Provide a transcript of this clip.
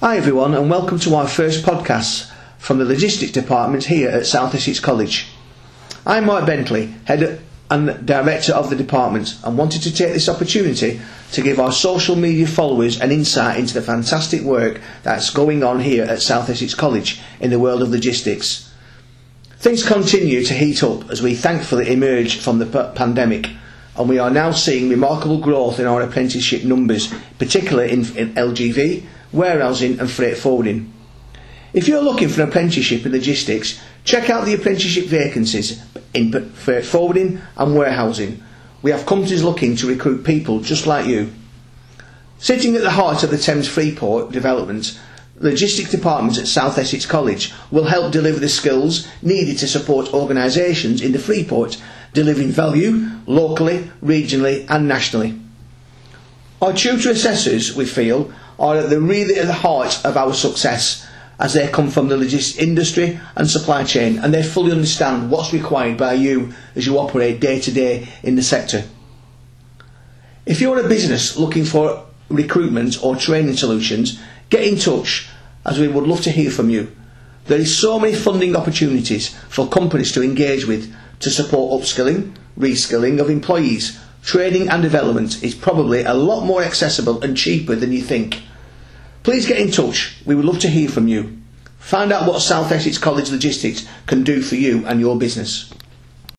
Hi everyone and welcome to our first podcast from the Logistics Department here at South Essex College. I'm Mark Bentley, Head and Director of the department and wanted to take this opportunity to give our social media followers an insight into the fantastic work that's going on here at South Essex College in the world of logistics. Things continue to heat up as we thankfully emerge from the p- pandemic and we are now seeing remarkable growth in our apprenticeship numbers, particularly in, in LGV, warehousing and freight forwarding. If you're looking for an apprenticeship in logistics, check out the apprenticeship vacancies in freight forwarding and warehousing. We have companies looking to recruit people just like you. Sitting at the heart of the Thames Freeport development, logistics department at South Essex College will help deliver the skills needed to support organisations in the Freeport delivering value locally, regionally and nationally. Our tutor assessors, we feel, are at the really at the heart of our success as they come from the logistics industry and supply chain and they fully understand what's required by you as you operate day to day in the sector. If you're a business looking for recruitment or training solutions, get in touch as we would love to hear from you. There is so many funding opportunities for companies to engage with to support upskilling, reskilling of employees. Training and development is probably a lot more accessible and cheaper than you think. Please get in touch. We would love to hear from you. Find out what South Essex College Logistics can do for you and your business.